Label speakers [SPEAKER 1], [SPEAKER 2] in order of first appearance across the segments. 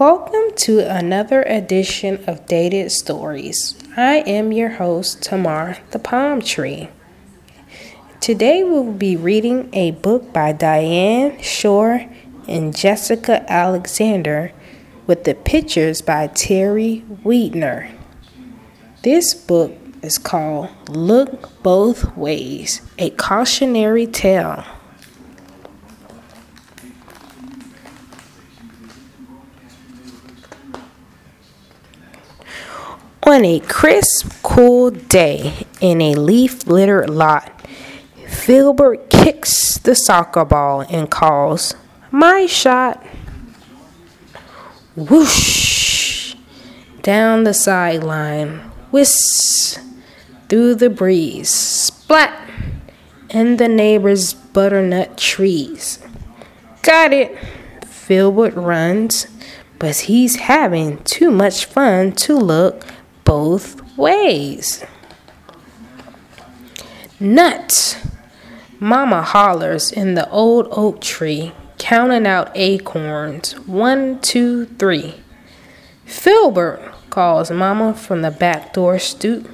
[SPEAKER 1] Welcome to another edition of Dated Stories. I am your host, Tamar the Palm Tree. Today we will be reading a book by Diane Shore and Jessica Alexander with the pictures by Teri Weidner. This book is called Look Both Ways, a cautionary tale. On a crisp, cool day in a leaf littered lot, Filbert kicks the soccer ball and calls, My shot! Whoosh! Down the sideline, whisk through the breeze, splat! In the neighbor's butternut trees. Got it! Filbert runs, but he's having too much fun to look both ways. Nuts! Mama hollers in the old oak tree, counting out acorns. One, two, three. Filbert, calls Mama from the back door stoop.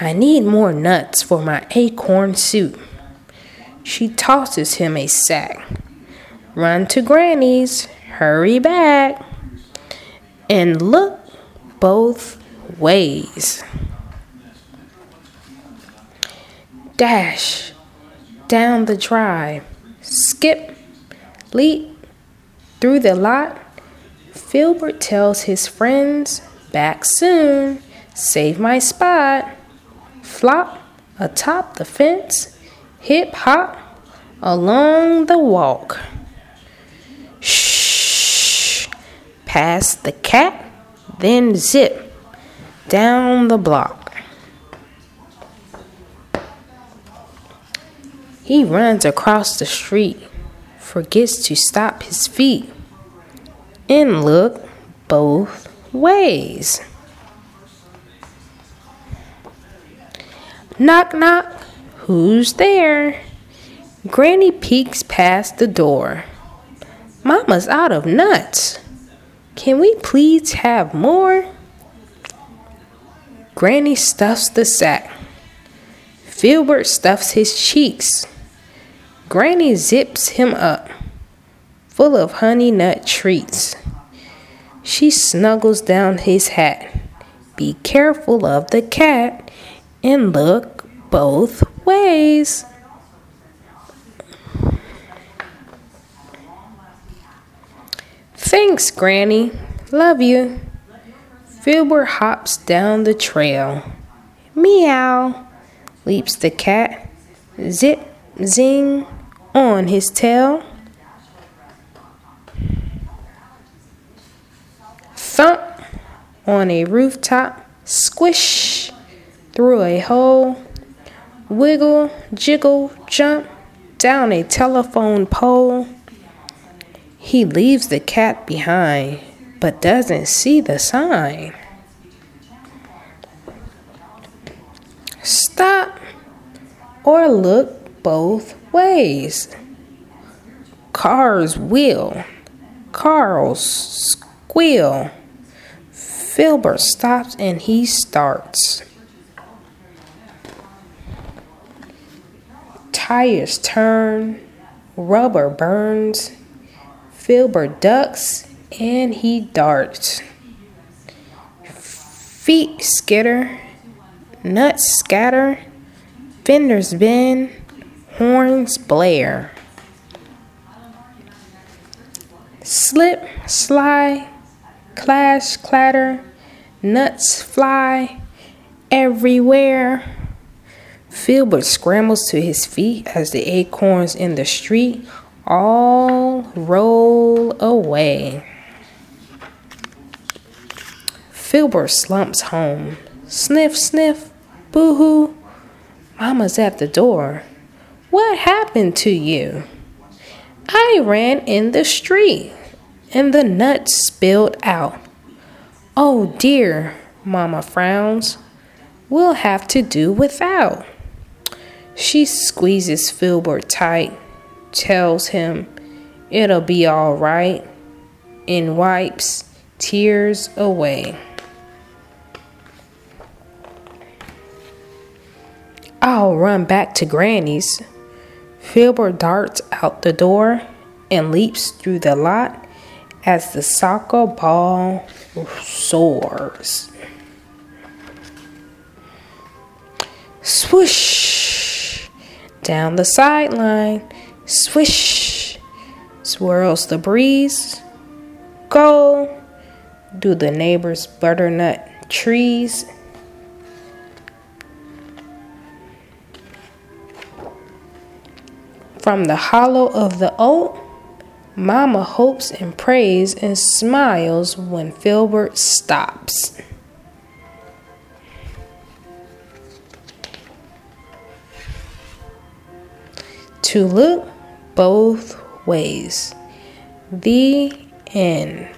[SPEAKER 1] I need more nuts for my acorn soup. She tosses him a sack. Run to Granny's, hurry back, and look both ways. Dash down the drive, skip, leap through the lot. Filbert tells his friends, back soon, save my spot. Flop atop the fence, hip hop along the walk. Shh, past the cat, then zip down the block. He runs across the street, forgets to stop his feet, and look both ways. Knock, knock, who's there? Granny peeks past the door. Mama's out of nuts. Can we please have more? Granny stuffs the sack. Filbert stuffs his cheeks. Granny zips him up, full of honey nut treats. She snuggles down his hat. Be careful of the cat and look both ways. Thanks, Granny. Love you. Filbert hops down the trail. Meow, leaps the cat. Zip, zing, on his tail. Thump on a rooftop. Squish through a hole. Wiggle, jiggle, jump down a telephone pole. He leaves the cat behind but doesn't see the sign. Stop or look both ways. Cars wheel, cars squeal. Filbert stops and he starts. Tires turn, rubber burns, Filbert ducks and he darts. Feet skitter, nuts scatter, fenders bend, horns blare. Slip, slide, clash, clatter, nuts fly everywhere. Filbert scrambles to his feet as the acorns in the street all roll away. Filbert slumps home. Sniff, sniff, boo hoo. Mama's at the door. What happened to you? I ran in the street and the nuts spilled out. Oh dear, Mama frowns. We'll have to do without. She squeezes Filbert tight, tells him it'll be all right, and wipes tears away. I'll run back to Granny's. Filbert darts out the door and leaps through the lot as the soccer ball soars. Swoosh! Down the sideline, swish! Swirls the breeze. Go! Do the neighbor's butternut trees. From the hollow of the oak, Mama hopes and prays and smiles when Filbert stops. To look both ways. The end.